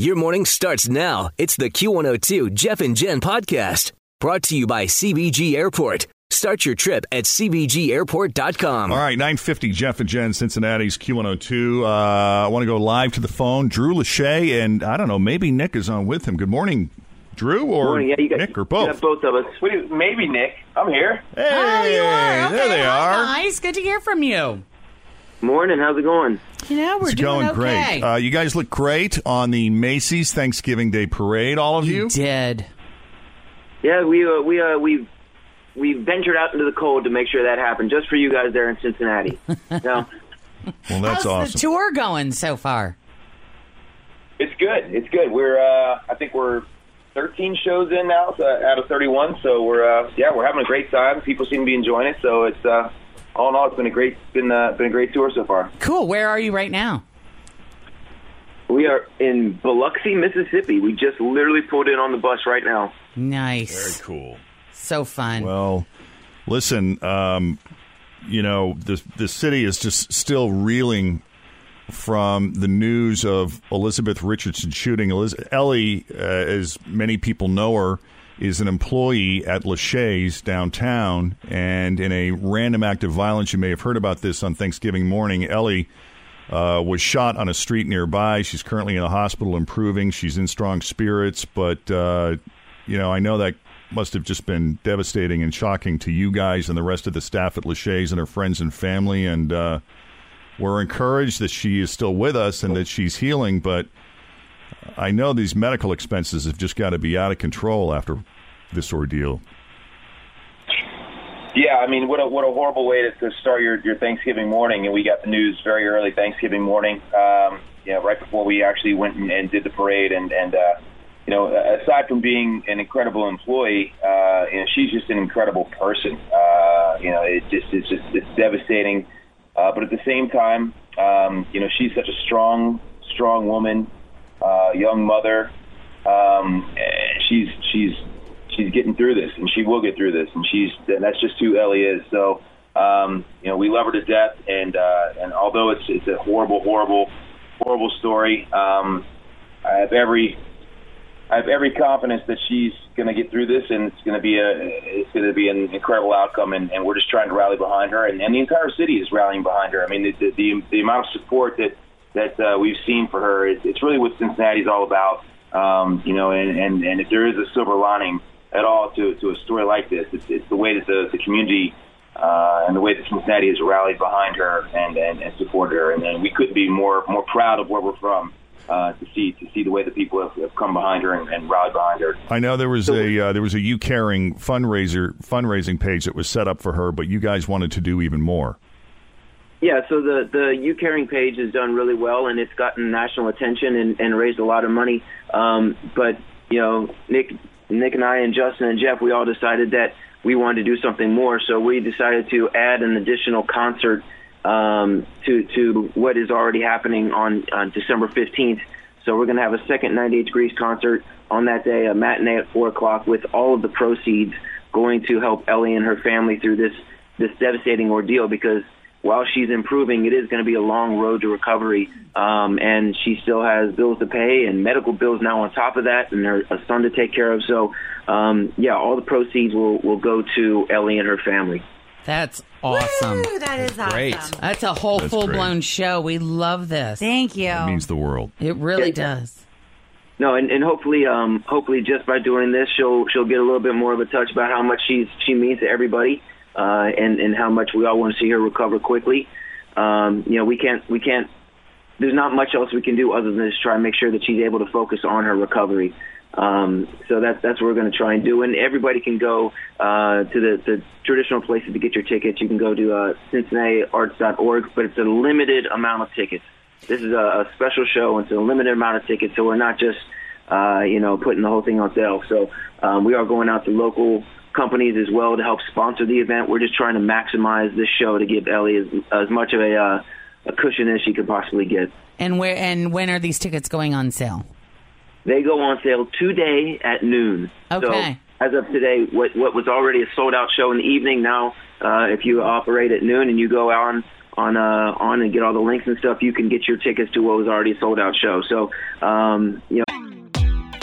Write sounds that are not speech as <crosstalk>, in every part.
Your morning starts now. It's the Q102 Jeff and Jen podcast brought to you by CVG Airport. Start your trip at CVGAirport.com. All right, 950 Jeff and Jen, Cincinnati's Q102. Uh, I want to go live to the phone. Drew Lachey, and I don't know, maybe Nick is on with him. Good morning, Drew, or Morning. Yeah, you got, Nick, or you both. got both of us. What you- maybe Nick. I'm here. Hey, Oh, you are. there they hi, are. Guys, good to hear from you. Morning. How's it going? You know, we're It's doing going okay. great. Uh, you guys look great on the Macy's Thanksgiving Day Parade, all of you. you did. Yeah, we uh, we uh, we we ventured out into the cold to make sure that happened, just for you guys there in Cincinnati. <laughs> no, Well, that's How's awesome. the tour going so far? it's good. It's good. We're uh, I think we're 13 shows in now so, out of 31. So we're uh, yeah, we're having a great time. People seem to be enjoying it. So it's uh, all in all, it's been a great been uh, been a great tour so far. Cool. Where are you right now? We are in Biloxi, Mississippi. We just literally pulled in on the bus right now. Nice. Very cool. So fun. Well, listen, um, you know, the the city is just still reeling from the news of Elizabeth Richardson shooting. Eliz- Ellie, uh, as many people know her, is an employee at Lachey's downtown, and in a random act of violence, you may have heard about this on Thanksgiving morning. Ellie uh, was shot on a street nearby. She's currently in the hospital, improving. She's in strong spirits, but uh, you know, I know that must have just been devastating and shocking to you guys and the rest of the staff at Lachey's and her friends and family. And uh, we're encouraged that she is still with us and that she's healing. But I know these medical expenses have just got to be out of control after this ordeal. Yeah, I mean, what a what a horrible way to, to start your, your Thanksgiving morning. And we got the news very early Thanksgiving morning. Um, you know, right before we actually went and, and did the parade. And and uh, you know, aside from being an incredible employee, uh, you know, she's just an incredible person. Uh, you know, it just it's just it's devastating. Uh, but at the same time, um, you know, she's such a strong strong woman, uh, young mother. Um, she's she's she's getting through this, and she will get through this, and she's and that's just who Ellie is. So, um, you know, we love her to death, and uh, and although it's it's a horrible, horrible, horrible story, um, I have every I have every confidence that she's going to get through this, and it's going to be a it's going to be an incredible outcome, and, and we're just trying to rally behind her, and, and the entire city is rallying behind her. I mean, the the, the, the amount of support that that uh, we've seen for her, it's, it's really what Cincinnati's all about. Um, you know, and, and and if there is a silver lining at all to to a story like this, it's, it's the way that the, the community uh, and the way that Cincinnati has rallied behind her and and, and supported her, and, and we couldn't be more more proud of where we're from. Uh, to see to see the way that people have, have come behind her and, and rallied behind her. I know there was a uh, there was a YouCaring fundraiser fundraising page that was set up for her, but you guys wanted to do even more. Yeah, so the the YouCaring page has done really well, and it's gotten national attention and, and raised a lot of money. Um, but you know, Nick, Nick and I, and Justin and Jeff, we all decided that we wanted to do something more. So we decided to add an additional concert um, to to what is already happening on, on December fifteenth. So we're going to have a second 98 Degrees concert on that day, a matinee at four o'clock, with all of the proceeds going to help Ellie and her family through this this devastating ordeal because while she's improving, it is going to be a long road to recovery. Um, and she still has bills to pay and medical bills now on top of that, and her, a son to take care of. So, um, yeah, all the proceeds will, will go to Ellie and her family. That's awesome. Woo, that is great. awesome. That's a whole That's full great. blown show. We love this. Thank you. It means the world. It really Yeah. does. no, and, and hopefully, um, hopefully, just by doing this, she'll she'll get a little bit more of a touch about how much she's she means to everybody, uh, and and how much we all want to see her recover quickly. Um, you know, we can't we can't. There's not much else we can do other than just try and make sure that she's able to focus on her recovery. Um, so that's that's what we're going to try and do. And everybody can go uh, to the, the traditional places to get your tickets. You can go to uh, CincinnatiArts.org, but it's a limited amount of tickets. This is a, a special show. And it's a limited amount of tickets, so we're not just uh, you know putting the whole thing on sale. So um, we are going out to local companies as well to help sponsor the event. We're just trying to maximize this show to give Ellie as, as much of a uh, a cushion as she could possibly get. And where and when are these tickets going on sale? They go on sale today at noon. Okay. So as of today, what what was already a sold out show in the evening, now uh, if you operate at noon and you go on on uh, on and get all the links and stuff, you can get your tickets to what was already a sold out show. So um, you know.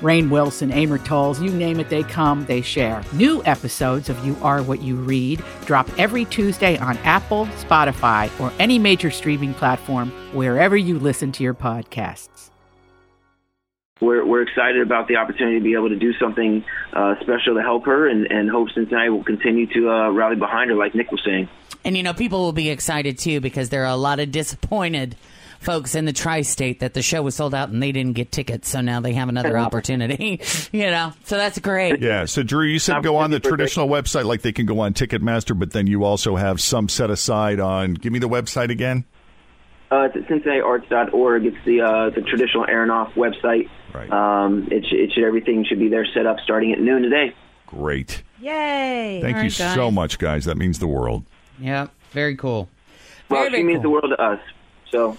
Rainn Wilson, Amor Towles, you name it, they come, they share. New episodes of You Are What You Read drop every Tuesday on Apple, Spotify, or any major streaming platform wherever you listen to your podcasts. We're, we're excited about the opportunity to be able to do something uh, special to help her, and, and hope Cincinnati will continue to uh, rally behind her, like Nick was saying. And you know, people will be excited too because there are a lot of disappointed folks in the tri-state that the show was sold out and they didn't get tickets, so now they have another opportunity. <laughs> you know, so that's great. Yeah. So, Drew, you said go on the traditional website, like they can go on Ticketmaster, but then you also have some set aside on. Give me the website again. Uh, it's at CincinnatiArts.org. It's the uh, the traditional Aronoff website. Right. Um, it, sh- it should everything should be there set up starting at noon today. Great. Yay! Thank All you right, guys. so much, guys. That means the world. Yeah. very cool. Well, Very, she very means the world to us. So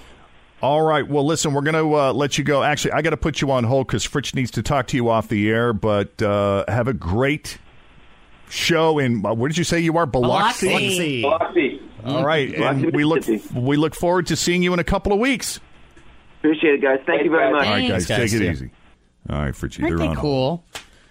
All right. Well, listen, we're going to uh, let you go. Actually, I got to put you on hold because Fritch needs to talk to you off the air. But uh, have a great show in. Uh, where did you say you are? Biloxi. Biloxi. Biloxi. All right, Biloxi, and we look we look forward to seeing you in a couple of weeks. Appreciate it, guys. Thank you very much. All right, Thanks, guys, guys. take it easy. All right, Fritchie, Aren't they're they on. cool?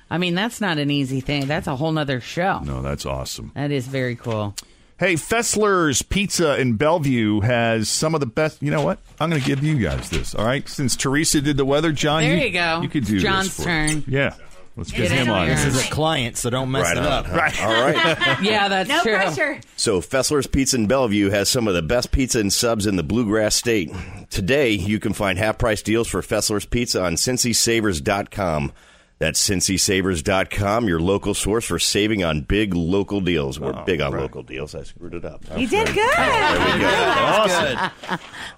I mean, that's not an easy thing. That's a whole nother show. No, that's awesome. That is very cool. Hey, Fessler's Pizza in Bellevue has some of the best. You know what? I'm going to give you guys this. All right, since Teresa did the weather, John. There you, you go. You could do John's this for turn. us. Yeah, let's get, Get him on. This is a client, so don't mess Right it on. up. Right. <laughs> All right. Yeah, that's No true. pressure. So, Fessler's Pizza in Bellevue has some of the best pizza and subs in the Bluegrass State. Today, you can find half price deals for Fessler's Pizza on CincySavers.com. That's CincySavers.com, your local source for saving on big local deals. We're oh, big on local deals. I screwed it up. You did good. Awesome.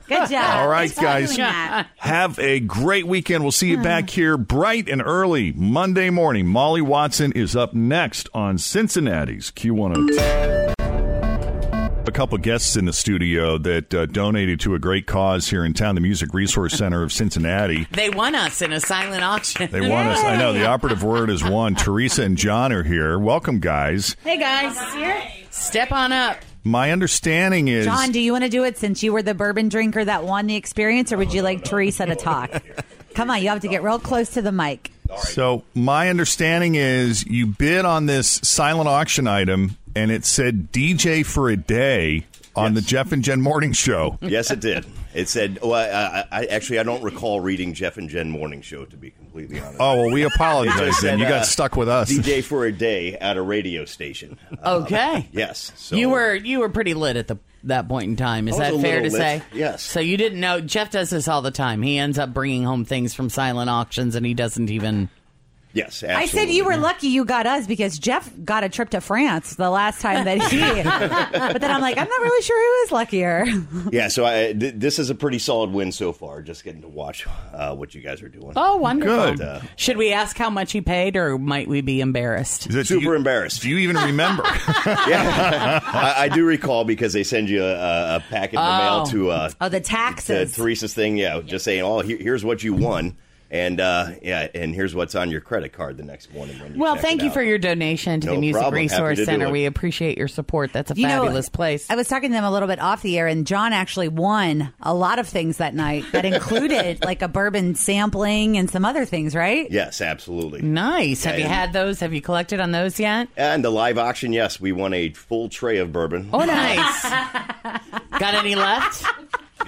Good job. All right, Thanks guys. Have a great weekend. We'll see you back hmm. here bright and early Monday morning. Molly Watson is up next on Cincinnati's Q102. A couple guests in the studio that uh, donated to a great cause here in town, the Music Resource Center of Cincinnati. <laughs> They won us in a silent auction. They want us. I know the operative word is won. Teresa and John are here. Welcome, guys. Hey guys. Step on up. My understanding is John, do you want to do it since you were the bourbon drinker that won the experience, or would you like Teresa to talk? Come on, you have to get real close to the mic. So my understanding is you bid on this silent auction item, and it said DJ for a day on the Jeff and Jen Morning Show. <laughs> Yes, it did. It said, well, I, I, I actually I don't recall reading Jeff and Jen Morning Show to be completely honest. Oh well, we <laughs> apologize. It then you got uh, stuck with us. DJ for a day at a radio station. Uh, Okay. yes. So you were you were pretty lit at the that point in time. Is that fair to little say? yes. So you didn't know Jeff does this all the time. He ends up bringing home things from silent auctions, and he doesn't even. Yes, I said you were lucky you got us because Jeff got a trip to France the last time that he. <laughs> but then I'm like, I'm not really sure who is luckier. <laughs> Yeah, so I, th- this is a pretty solid win so far. Just getting to watch uh, what you guys are doing. Oh, wonderful! Good. Uh, Should we ask how much he paid, or might we be embarrassed? Is it- Super you- embarrassed. Do you even remember? <laughs> yeah, I, I do recall because they send you a, a packet in the Oh. mail to uh, Oh, the to taxes. Teresa's thing. Yeah, just saying, oh, here, here's what you won. And uh, yeah, and here's what's on your credit card the next morning. When you Well, thank you out. for your donation to No the Music problem. Resource Center. We appreciate your support. That's a You know, fabulous place. I was talking to them a little bit off the air, and John actually won a lot of things that night that <laughs> included like a bourbon sampling and some other things, right? Yes, absolutely. Nice. Have you had those? Have you collected on those yet? And the live auction, yes, we won a full tray of bourbon. Oh, nice. <laughs> Got any left?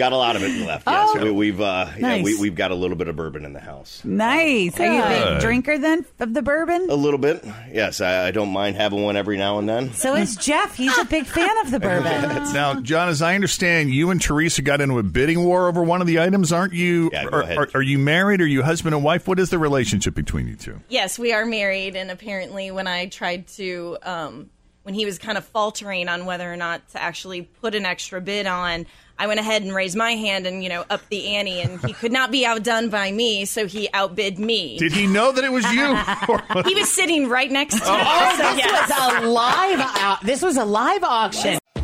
Got a lot of it left. Yes, Oh. we, we've uh, yeah, we, we've got a little bit of bourbon in the house. Nice. Are you a big drinker then of the bourbon? A little bit, yes. I, I don't mind having one every now and then. So is Jeff. He's a big fan of the <laughs> bourbon. Now, John, as I understand, you and Teresa got into a bidding war over one of the items, aren't you? Yeah, go are, ahead. are, are you married? Are you husband and wife? What is the relationship between you two? Yes, we are married, and apparently, when I tried to, um, when he was kind of faltering on whether or not to actually put an extra bid on, I went ahead and raised my hand and you know up the ante, and he could not be outdone by me, so he outbid me. Did he know that it was you? <laughs> he was sitting right next to oh. me. Oh, so this yes. was a live out. This was a live auction.